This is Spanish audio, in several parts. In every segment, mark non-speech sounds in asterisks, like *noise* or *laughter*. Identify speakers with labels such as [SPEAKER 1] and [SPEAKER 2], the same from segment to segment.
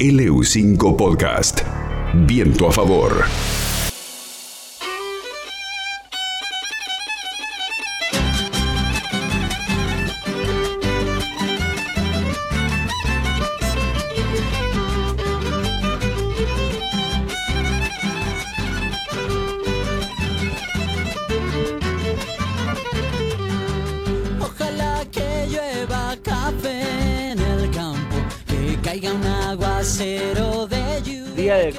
[SPEAKER 1] LU5 Podcast. Viento a favor.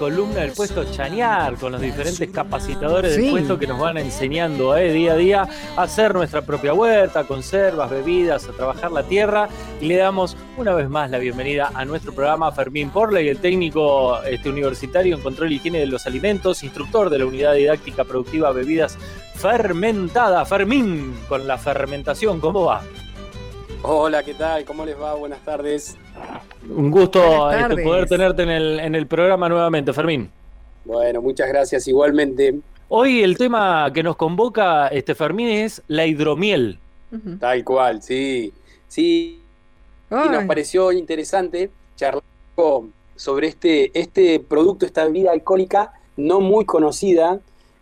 [SPEAKER 2] Columna del puesto Chañar, con los diferentes capacitadores del puesto que nos van enseñando eh, día a día a hacer nuestra propia huerta, conservas, bebidas, a trabajar la tierra. Y le damos una vez más la bienvenida a nuestro programa Fermín Porley, el técnico este, universitario en control y higiene de los alimentos, instructor de la unidad didáctica productiva bebidas fermentadas. Fermín, con la fermentación, ¿cómo va?
[SPEAKER 3] Hola, ¿qué tal? ¿Cómo les va? Buenas tardes.
[SPEAKER 2] Un gusto este, poder tenerte en el, en el programa nuevamente, Fermín.
[SPEAKER 3] Bueno, muchas gracias igualmente.
[SPEAKER 2] Hoy el tema que nos convoca, este Fermín, es la hidromiel.
[SPEAKER 3] Tal cual, sí. Sí, y nos pareció interesante charlar un poco sobre este, este producto, esta bebida alcohólica no muy conocida.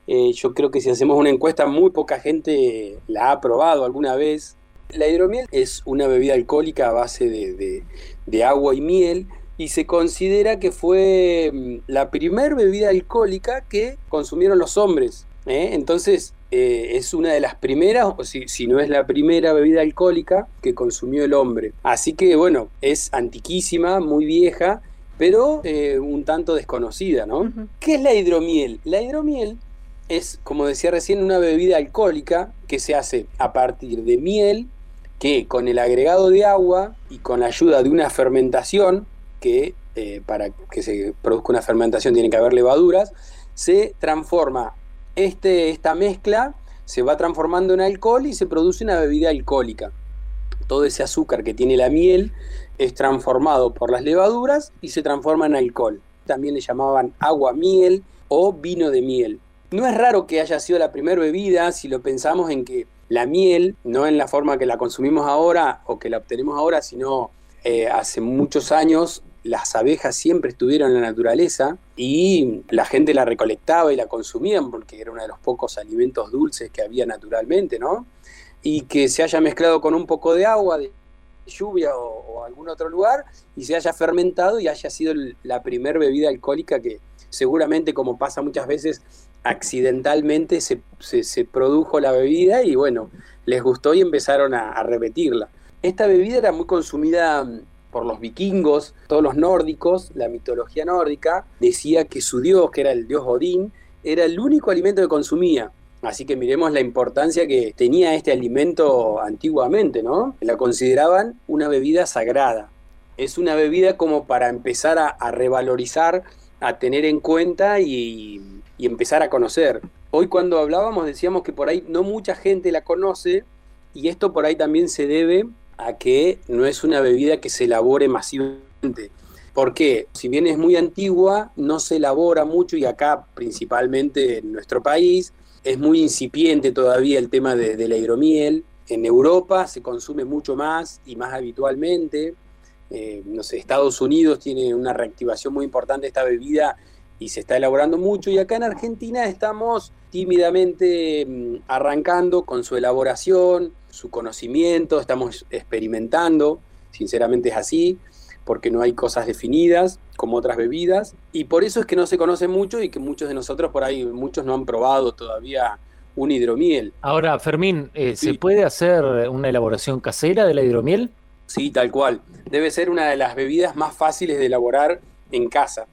[SPEAKER 3] Eh, yo creo que si hacemos una encuesta, muy poca gente la ha probado alguna vez. La hidromiel es una bebida alcohólica a base de, de- de agua y miel y se considera que fue mm, la primer bebida alcohólica que consumieron los hombres. ¿eh? Entonces, eh, es una de las primeras, o si, si no es la primera bebida alcohólica que consumió el hombre. Así que, bueno, es antiquísima, muy vieja, pero eh, un tanto desconocida, ¿no? ¿Qué es la hidromiel? La hidromiel es, como decía recién, una bebida alcohólica que se hace a partir de miel, que con el agregado de agua y con la ayuda de una fermentación, que eh, para que se produzca una fermentación tiene que haber levaduras, se transforma este, esta mezcla, se va transformando en alcohol y se produce una bebida alcohólica. Todo ese azúcar que tiene la miel es transformado por las levaduras y se transforma en alcohol. También le llamaban agua miel o vino de miel. No es raro que haya sido la primera bebida si lo pensamos en que la miel, no en la forma que la consumimos ahora o que la obtenemos ahora, sino eh, hace muchos años las abejas siempre estuvieron en la naturaleza y la gente la recolectaba y la consumían porque era uno de los pocos alimentos dulces que había naturalmente, ¿no? Y que se haya mezclado con un poco de agua, de lluvia o, o algún otro lugar y se haya fermentado y haya sido la primer bebida alcohólica que seguramente, como pasa muchas veces, accidentalmente se, se- produjo la bebida y bueno, les gustó y empezaron a, repetirla. Esta bebida era muy consumida mm, por los vikingos, todos los nórdicos, la mitología nórdica decía que su dios, que era el dios Odín, era el único alimento que consumía. Así que miremos la importancia que tenía este alimento antiguamente, ¿no? La consideraban una bebida sagrada. Es una bebida como para empezar a revalorizar, a tener en cuenta y, y empezar a conocer. Hoy cuando hablábamos decíamos que por ahí no mucha gente la conoce y esto por ahí también se debe a que no es una bebida que se elabore masivamente. ¿Por qué? Si bien es muy antigua, no se elabora mucho y acá principalmente en nuestro país es muy incipiente todavía el tema de, la hidromiel. En Europa se consume mucho más y más habitualmente. Eh, no sé, Estados Unidos tiene una reactivación muy importante de esta bebida y se está elaborando mucho. Y acá en Argentina estamos tímidamente mm, arrancando con su elaboración, su conocimiento, estamos experimentando, sinceramente es así, porque no hay cosas definidas como otras bebidas. Y por eso es que no se conoce mucho y que muchos de nosotros por ahí, muchos no han probado todavía un hidromiel.
[SPEAKER 2] Ahora, Fermín, eh, ¿se
[SPEAKER 3] Sí.
[SPEAKER 2] puede hacer una elaboración casera de la hidromiel?
[SPEAKER 3] Sí, tal cual. Debe ser una de las bebidas más fáciles de elaborar en casa.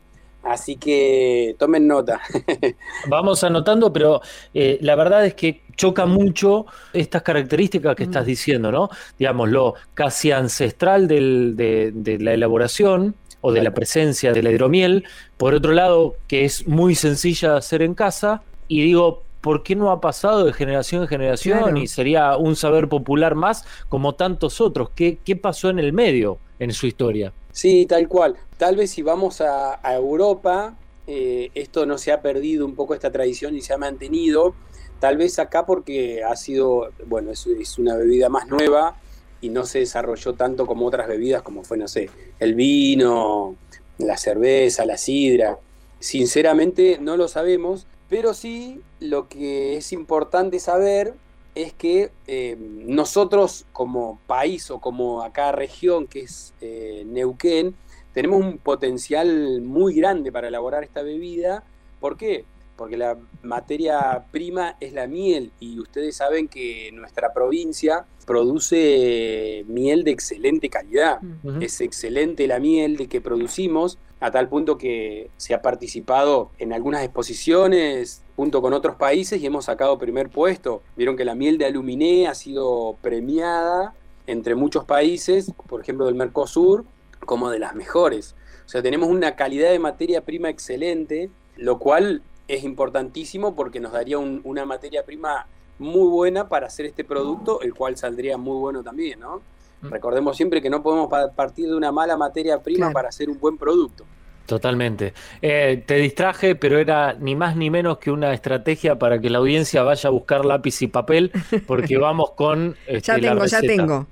[SPEAKER 3] Así que tomen nota. *laughs*
[SPEAKER 2] Vamos anotando, pero eh, la verdad es que choca mucho estas características que estás
[SPEAKER 4] Mm.
[SPEAKER 2] diciendo, ¿no? Digamos, lo casi ancestral del- de, de la elaboración o de la presencia de la hidromiel. Por otro lado, que es muy sencilla de hacer en casa. Y digo, ¿por qué no ha pasado de generación en generación
[SPEAKER 4] Claro.
[SPEAKER 2] y sería un saber popular más como tantos otros? ¿Qué, qué pasó en el medio en su historia?
[SPEAKER 3] Sí, tal cual. Tal vez si vamos a, a Europa, eh, esto no se ha perdido un poco esta tradición y se ha mantenido. Tal vez acá porque ha sido, bueno, es, es una bebida más nueva y no se desarrolló tanto como otras bebidas, como fue, no sé, el vino la cerveza, la sidra. Sinceramente no lo sabemos, pero sí lo que es importante saber es que eh, nosotros como país o como acá región que es eh, Neuquén, tenemos un potencial muy grande para elaborar esta bebida. ¿Por qué? Porque la materia prima es la miel y ustedes saben que nuestra provincia produce miel de excelente calidad. Es excelente la miel de que producimos a tal punto que se ha participado en algunas exposiciones junto con otros países y hemos sacado primer puesto. Vieron que la miel de aluminé ha sido premiada entre muchos países, por ejemplo del Mercosur, como de las mejores. O sea, tenemos una calidad de materia prima excelente, lo cual es importantísimo porque nos daría una materia prima muy buena para hacer este producto, el cual saldría muy bueno también, ¿no? Mm. Recordemos siempre que no podemos partir de una mala materia prima para hacer un buen producto.
[SPEAKER 2] Totalmente. Eh, te distraje, pero era ni más ni menos que una estrategia para que la audiencia vaya a buscar lápiz y papel, porque *laughs* vamos con.
[SPEAKER 4] Este, ya tengo, ya tengo.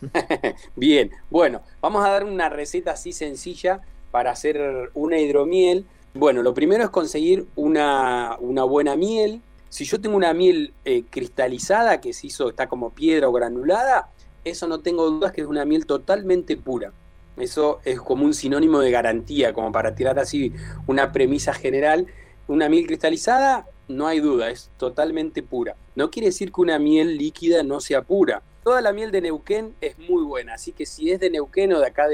[SPEAKER 4] *laughs*
[SPEAKER 3] Bien, bueno, vamos a dar una receta así sencilla para hacer una hidromiel. Bueno, lo primero es conseguir una, una buena miel. Si yo tengo una miel eh, cristalizada que se hizo, está como piedra o granulada, eso no tengo dudas que es una miel totalmente pura. Eso es como un sinónimo de garantía, como para tirar así una premisa general. Una miel cristalizada, no hay duda, es totalmente pura. No quiere decir que una miel líquida no sea pura. Toda la miel de Neuquén es muy buena, así que si es de Neuquén o de acá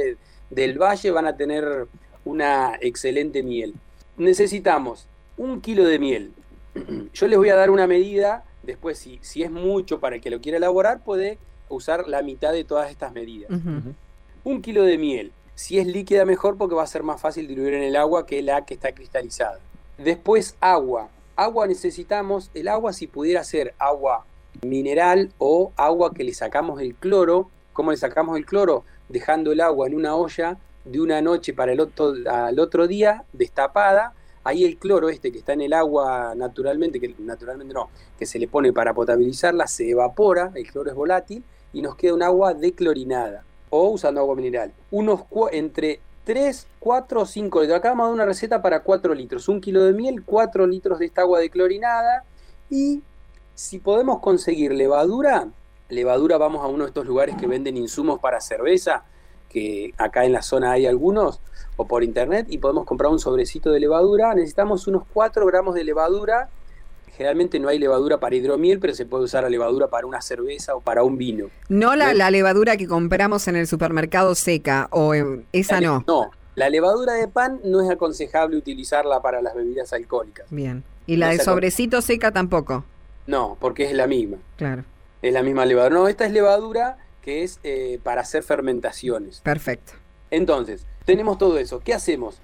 [SPEAKER 3] del valle van a tener una excelente miel. Necesitamos un kilo de miel. *clears throat* Yo les voy a dar una medida, después si, si es mucho para el que lo quiera elaborar puede usar la mitad de todas estas medidas. Un kilo de miel. Si es líquida mejor porque va a ser más fácil diluir en el agua que la que está cristalizada. Después agua. Agua necesitamos, el agua si pudiera ser agua mineral o agua que le sacamos el cloro. ¿Cómo le sacamos el cloro? Dejando el agua en una olla de una noche para el otro, al otro día, destapada. Ahí el cloro este que está en el agua naturalmente, que naturalmente no, que se le pone para potabilizarla, se evapora, el cloro es volátil y nos queda un agua declorinada o usando agua mineral. Unos entre 3, 4 o 5 litros. Acá vamos a dar una receta para 4 litros. Un kilo de miel, 4 litros de esta agua declorinada. Y si podemos conseguir levadura, levadura vamos a uno de estos lugares que venden insumos para cerveza, que acá en la zona hay algunos, o por internet, y podemos comprar un sobrecito de levadura. Necesitamos unos 4 gramos de levadura Generalmente no hay levadura para hidromiel, pero se puede usar la levadura para una cerveza o para un vino.
[SPEAKER 4] No la, levadura que compramos en el supermercado seca, o eh, esa no.
[SPEAKER 3] No, la levadura de pan no es aconsejable utilizarla para las bebidas alcohólicas.
[SPEAKER 4] Bien. ¿Y la de sobrecito seca tampoco?
[SPEAKER 3] No, porque es la misma.
[SPEAKER 4] Claro.
[SPEAKER 3] Es la misma levadura. No, esta es levadura que es eh, para hacer fermentaciones.
[SPEAKER 4] Perfecto.
[SPEAKER 3] Entonces, tenemos todo eso. ¿Qué hacemos?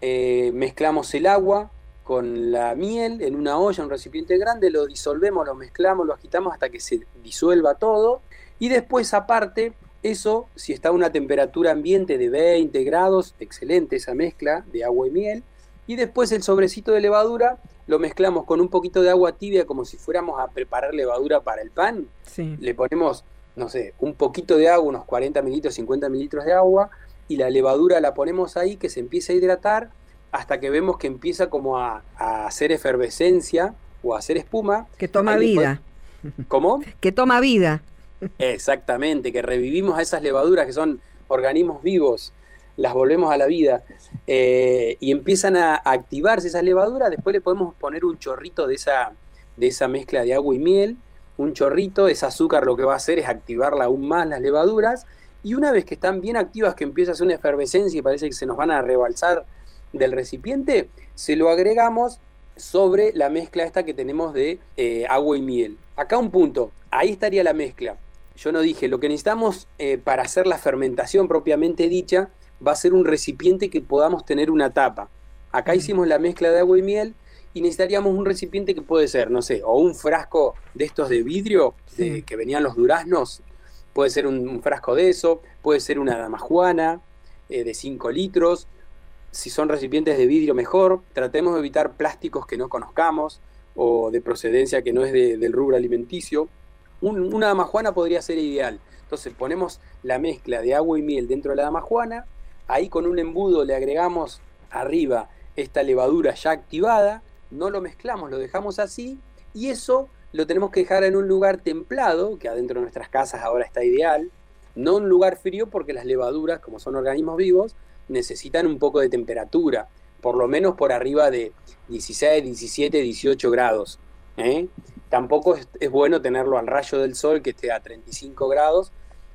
[SPEAKER 3] Eh, mezclamos el agua, con la miel en una olla, un recipiente grande, lo disolvemos, lo mezclamos, lo agitamos hasta que se disuelva todo y después aparte, eso, si está a una temperatura ambiente de 20 grados, excelente esa mezcla de agua y miel, y después el sobrecito de levadura lo mezclamos con un poquito de agua tibia como si fuéramos a preparar levadura para el pan, le ponemos, no sé, un poquito de agua, unos 40 mililitros, 50 mililitros de agua, y la levadura la ponemos ahí que se empieza a hidratar hasta que vemos que empieza como a, hacer efervescencia o a hacer espuma.
[SPEAKER 4] Que toma vida.
[SPEAKER 3] ¿Cómo? *laughs*
[SPEAKER 4] Que toma vida.
[SPEAKER 3] Exactamente, que revivimos a esas levaduras que son organismos vivos, las volvemos a la vida eh, y empiezan a, activarse esas levaduras. Después le podemos poner un chorrito de esa, de esa mezcla de agua y miel, un chorrito, ese azúcar lo que va a hacer es activarla aún más las levaduras. Y una vez que están bien activas, que empieza a hacer una efervescencia y parece que se nos van a rebalsar del recipiente, se lo agregamos sobre la mezcla esta que tenemos de eh, agua y miel. Acá un punto, ahí estaría la mezcla. Yo no dije, lo que necesitamos eh, para hacer la fermentación propiamente dicha va a ser un recipiente que podamos tener una tapa. Acá hicimos la mezcla de agua y miel y necesitaríamos un recipiente que puede ser, no sé, o un frasco de estos de vidrio que venían los duraznos, puede ser un, frasco de eso, puede ser una damajuana eh, de 5 litros, si son recipientes de vidrio mejor, tratemos de evitar plásticos que no conozcamos o de procedencia que no es del rubro alimenticio. una damajuana podría ser ideal. Entonces ponemos la mezcla de agua y miel dentro de la damajuana, ahí con un embudo le agregamos arriba esta levadura ya activada, no lo mezclamos, lo dejamos así y eso lo tenemos que dejar en un lugar templado, que adentro de nuestras casas ahora está ideal, no un lugar frío porque las levaduras, como son organismos vivos, necesitan un poco de temperatura, por lo menos por arriba de 16, 17, 18 grados. ¿eh? Tampoco es, bueno tenerlo al rayo del sol que esté a 35 grados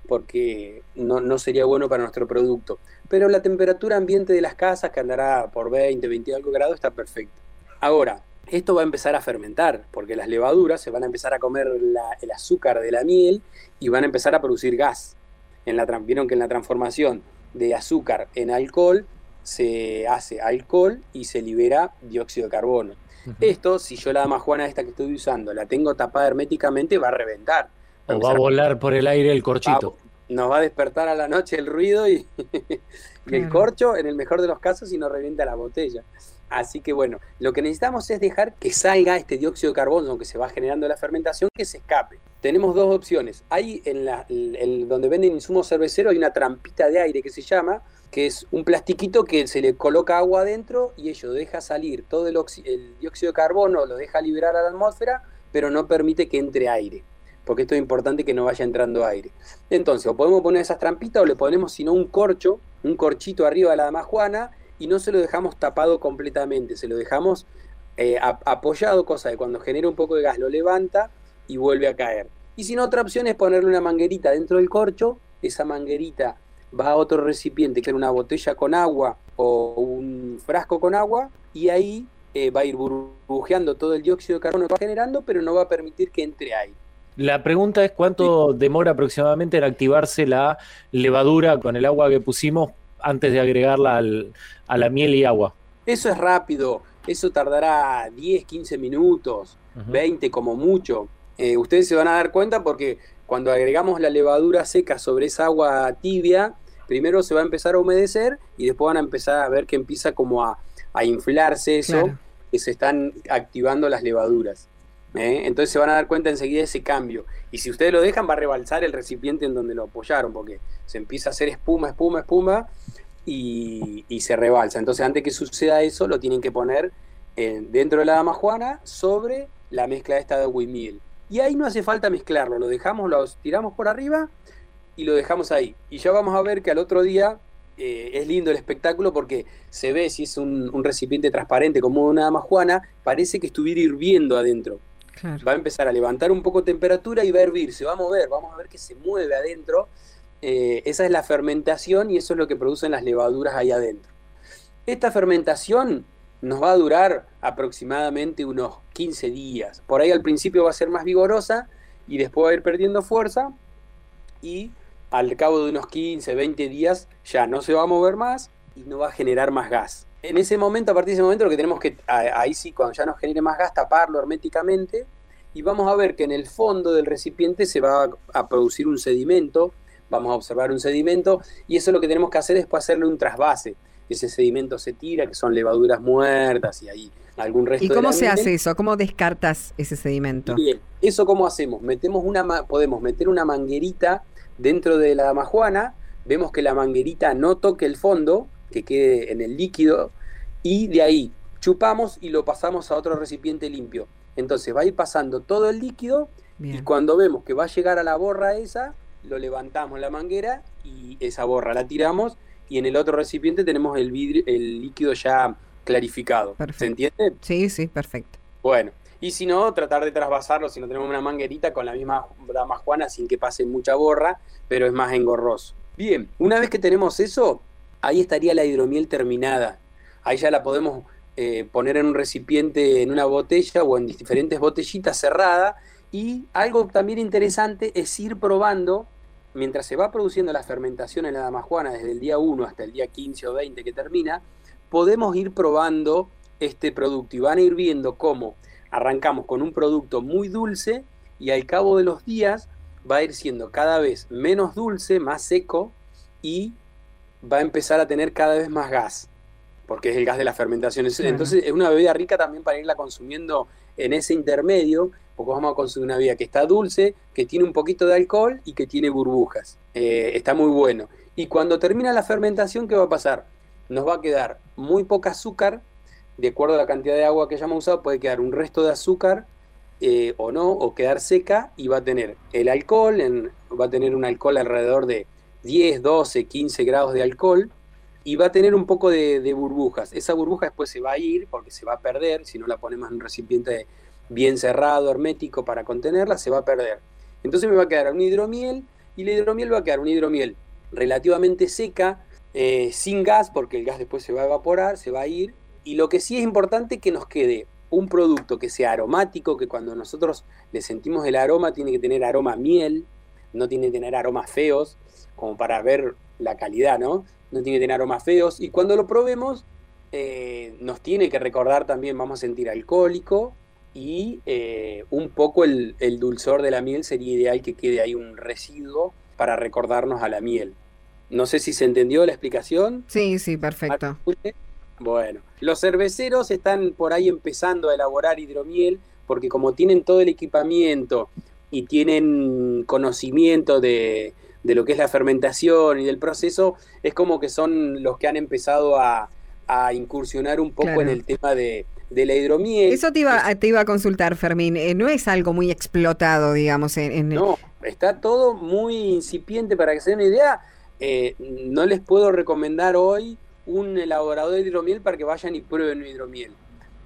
[SPEAKER 3] porque no, sería bueno para nuestro producto. Pero la temperatura ambiente de las casas, que andará por 20, 20 algo grados, está perfecta. Ahora, esto va a empezar a fermentar, porque las levaduras se van a empezar a comer el azúcar de la miel y van a empezar a producir gas. En la, Vieron que en la transformación de azúcar en alcohol se hace alcohol y se libera dióxido de carbono. Esto, si yo la dama Juana esta que estoy usando la tengo tapada herméticamente, va a reventar.
[SPEAKER 2] o va a volar por el aire el corchito.
[SPEAKER 3] nos va a despertar a la noche el ruido y, *laughs* el corcho, en el mejor de los casos, y nos revienta la botella. Así que bueno, lo que necesitamos es dejar que salga este dióxido de carbono que se va generando en la fermentación, que se escape. Tenemos dos opciones. Hay en, la, donde venden insumos cerveceros hay una trampita de aire que se llama, que es un plastiquito que se le coloca agua adentro y ello deja salir todo el, dióxido de carbono, lo deja liberar a la atmósfera, pero no permite que entre aire porque esto es importante que no vaya entrando aire. Entonces, o podemos poner esas trampitas o le ponemos sino un corcho, un corchito arriba de la damajuana y no se lo dejamos tapado completamente, se lo dejamos eh, apoyado, cosa de cuando genera un poco de gas lo levanta y vuelve a caer. Y si no, otra opción es ponerle una manguerita dentro del corcho, esa manguerita va a otro recipiente, que es una botella con agua o un frasco con agua, y ahí eh, va a ir burbujeando todo el dióxido de carbono que va generando, pero no va a permitir que entre ahí.
[SPEAKER 2] La pregunta es cuánto demora aproximadamente en activarse la levadura con el agua que pusimos antes de agregarla a la miel y agua.
[SPEAKER 3] Eso es rápido, eso tardará 10, 15 minutos, 20 como mucho. Eh, ustedes se van a dar cuenta porque cuando agregamos la levadura seca sobre esa agua tibia, primero se va a empezar a humedecer y después van a empezar a ver que empieza como a, inflarse eso, que se están activando las levaduras. ¿Eh? Entonces se van a dar cuenta enseguida de ese cambio. Y si ustedes lo dejan, va a rebalsar el recipiente en donde lo apoyaron, porque se empieza a hacer espuma, espuma, espuma, y, se rebalsa. Entonces, antes que suceda eso, lo tienen que poner eh, dentro de la dama juana sobre la mezcla esta de agua y ahí no hace falta mezclarlo, lo dejamos, lo tiramos por arriba y lo dejamos ahí. Y ya vamos a ver que al otro día eh, es lindo el espectáculo porque se ve si es un, recipiente transparente como una dama juana, parece que estuviera hirviendo adentro. Va a empezar a levantar un poco temperatura y va a hervir, se va a mover, vamos a ver que se mueve adentro. Eh, esa es la fermentación y eso es lo que producen las levaduras ahí adentro. Esta fermentación nos va a durar aproximadamente unos 15 días. Por ahí al principio va a ser más vigorosa y después va a ir perdiendo fuerza y al cabo de unos 15, 20 días ya no se va a mover más y no va a generar más gas en ese momento, a partir de ese momento, lo que tenemos que, ahí sí, cuando ya nos genere más gas, taparlo herméticamente y vamos a ver que en el fondo del recipiente se va a producir un sedimento, vamos a observar un sedimento y eso lo que tenemos que hacer es hacerle un trasvase. Ese sedimento se tira, que son levaduras muertas y ahí algún resto.
[SPEAKER 4] ¿Y cómo se hace eso? ¿Cómo descartas ese sedimento?
[SPEAKER 3] Bien, eso cómo hacemos? Metemos una, podemos meter una manguerita dentro de la majuana, vemos que la manguerita no toque el fondo, que quede en el líquido y de ahí chupamos y lo pasamos a otro recipiente limpio. Entonces va a ir pasando todo el líquido y cuando vemos que va a llegar a la borra esa, lo levantamos la manguera y esa borra la tiramos y en el otro recipiente tenemos el vidrio, el líquido ya clarificado. ¿Se entiende?
[SPEAKER 4] Sí, sí, perfecto.
[SPEAKER 3] Bueno, y si no, tratar de trasvasarlo si no tenemos una manguerita con la misma dama juana sin que pase mucha borra, pero es más engorroso. Bien, una vez que tenemos eso, ahí estaría la hidromiel terminada. Ahí ya la podemos eh, poner en un recipiente, en una botella o en diferentes botellitas cerradas. Y algo también interesante es ir probando, mientras se va produciendo la fermentación en la damajuana desde el día 1 hasta el día 15 o 20 que termina, podemos ir probando este producto y van a ir viendo cómo arrancamos con un producto muy dulce y al cabo de los días va a ir siendo cada vez menos dulce, más seco y va a empezar a tener cada vez más gas, porque es el gas de la fermentación. Entonces es una bebida rica también para irla consumiendo en ese intermedio, porque vamos a consumir una bebida que está dulce, que tiene un poquito de alcohol y que tiene burbujas. Eh, está muy bueno. Y cuando termina la fermentación, ¿qué va a pasar? Nos va a quedar muy poca azúcar, de acuerdo a la cantidad de agua que hayamos usado, puede quedar un resto de azúcar eh, o no, o quedar seca y va a tener el alcohol, en, va a tener un alcohol alrededor de 10, 12, 15 grados de alcohol y va a tener un poco de, burbujas. Esa burbuja después se va a ir porque se va a perder, si no la ponemos en un recipiente bien cerrado, hermético para contenerla, se va a perder. Entonces me va a quedar un hidromiel y la hidromiel va a quedar un hidromiel relativamente seca, eh, sin gas, porque el gas después se va a evaporar, se va a ir. Y lo que sí es importante que nos quede un producto que sea aromático, que cuando nosotros le sentimos el aroma tiene que tener aroma a miel, no tiene que tener aromas feos, como para ver la calidad, ¿no? No tiene que tener aromas feos. Y cuando lo probemos, eh, nos tiene que recordar también, vamos a sentir alcohólico y eh, un poco el, el dulzor de la miel sería ideal que quede ahí un residuo para recordarnos a la miel. No sé si se entendió la explicación.
[SPEAKER 4] Sí, sí, perfecto.
[SPEAKER 3] Bueno, los cerveceros están por ahí empezando a elaborar hidromiel porque como tienen todo el equipamiento y tienen conocimiento de, de lo que es la fermentación y del proceso, es como que son los que han empezado a, a incursionar un poco claro. en el tema de, de, la hidromiel.
[SPEAKER 4] Eso te iba, te iba a consultar, Fermín. Eh, no es algo muy explotado, digamos, en, en...
[SPEAKER 3] No, está todo muy incipiente para que se den una idea. Eh, no les puedo recomendar hoy un elaborador de hidromiel para que vayan y prueben hidromiel,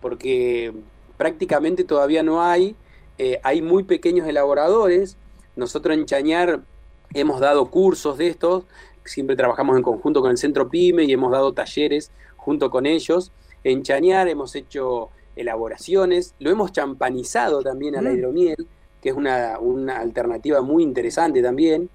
[SPEAKER 3] porque prácticamente todavía no hay. Eh, hay muy pequeños elaboradores. Nosotros en Chañar hemos dado cursos de estos, siempre trabajamos en conjunto con el Centro PYME y hemos dado talleres junto con ellos. En Chañar hemos hecho elaboraciones, lo hemos champanizado también a la hidromiel, que es una, una alternativa muy interesante también.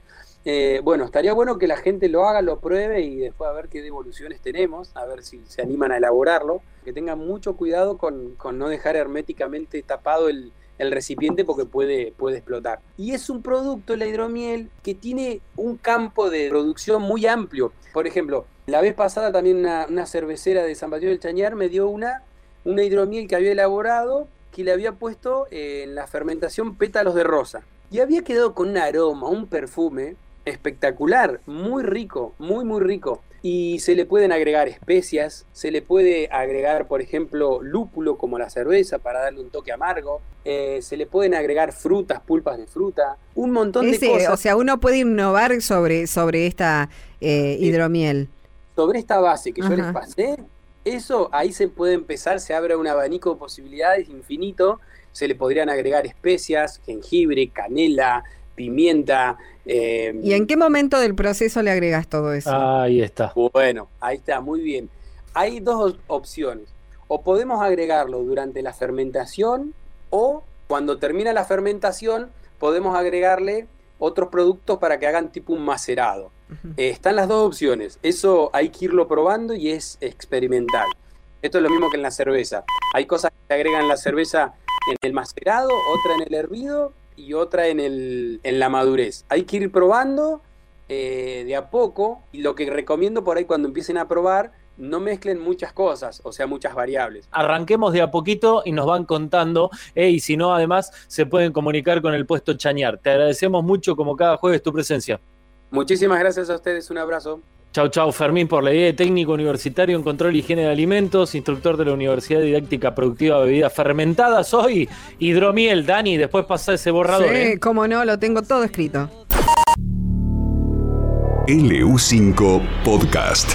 [SPEAKER 3] Eh, bueno, estaría bueno que la gente lo haga, lo pruebe y después a ver qué devoluciones tenemos, a ver si se animan a elaborarlo. Que tengan mucho cuidado con, con no dejar herméticamente tapado el, el, recipiente porque puede, puede explotar. Y es un producto, la hidromiel, que tiene un campo de producción muy amplio. Por ejemplo, la vez pasada también una, una cervecera de San Basilio del Chañar me dio una, una hidromiel que había elaborado que le había puesto en la fermentación pétalos de rosa. Y había quedado con un aroma, un perfume espectacular, muy rico, muy muy rico. Y se le pueden agregar especias, se le puede agregar, por ejemplo, lúpulo como la cerveza para darle un toque amargo, eh, se le pueden agregar frutas, pulpas de fruta, un montón
[SPEAKER 4] Ese,
[SPEAKER 3] de cosas.
[SPEAKER 4] O sea, uno puede innovar sobre, sobre esta eh, hidromiel.
[SPEAKER 3] Sobre esta base que Ajá. yo les pasé, eso ahí se puede empezar, se abre un abanico de posibilidades infinito, se le podrían agregar especias, jengibre, canela, pimienta. Eh,
[SPEAKER 4] ¿Y en qué momento del proceso le agregas todo eso?
[SPEAKER 2] Ahí está.
[SPEAKER 3] Bueno, ahí está, muy bien. Hay dos opciones. O podemos agregarlo durante la fermentación o cuando termina la fermentación podemos agregarle otros productos para que hagan tipo un macerado. Uh -huh. eh, están las dos opciones. Eso hay que irlo probando y es experimental. Esto es lo mismo que en la cerveza. Hay cosas que se agregan en la cerveza en el macerado, otra en el hervido y otra en, el, en la madurez. Hay que ir probando eh, de a poco y lo que recomiendo por ahí cuando empiecen a probar, no mezclen muchas cosas, o sea, muchas variables.
[SPEAKER 2] Arranquemos de a poquito y nos van contando, eh, y si no, además, se pueden comunicar con el puesto Chañar. Te agradecemos mucho, como cada jueves, tu presencia.
[SPEAKER 3] Muchísimas gracias a ustedes, un abrazo.
[SPEAKER 2] Chau, chau, Fermín, por la idea de técnico universitario en control y higiene de alimentos, instructor de la Universidad Didáctica Productiva de Bebidas Fermentadas. Hoy, hidromiel, Dani, después pasa ese borrador.
[SPEAKER 4] Sí,
[SPEAKER 2] ¿eh?
[SPEAKER 4] cómo no, lo tengo todo escrito.
[SPEAKER 1] LU5 Podcast.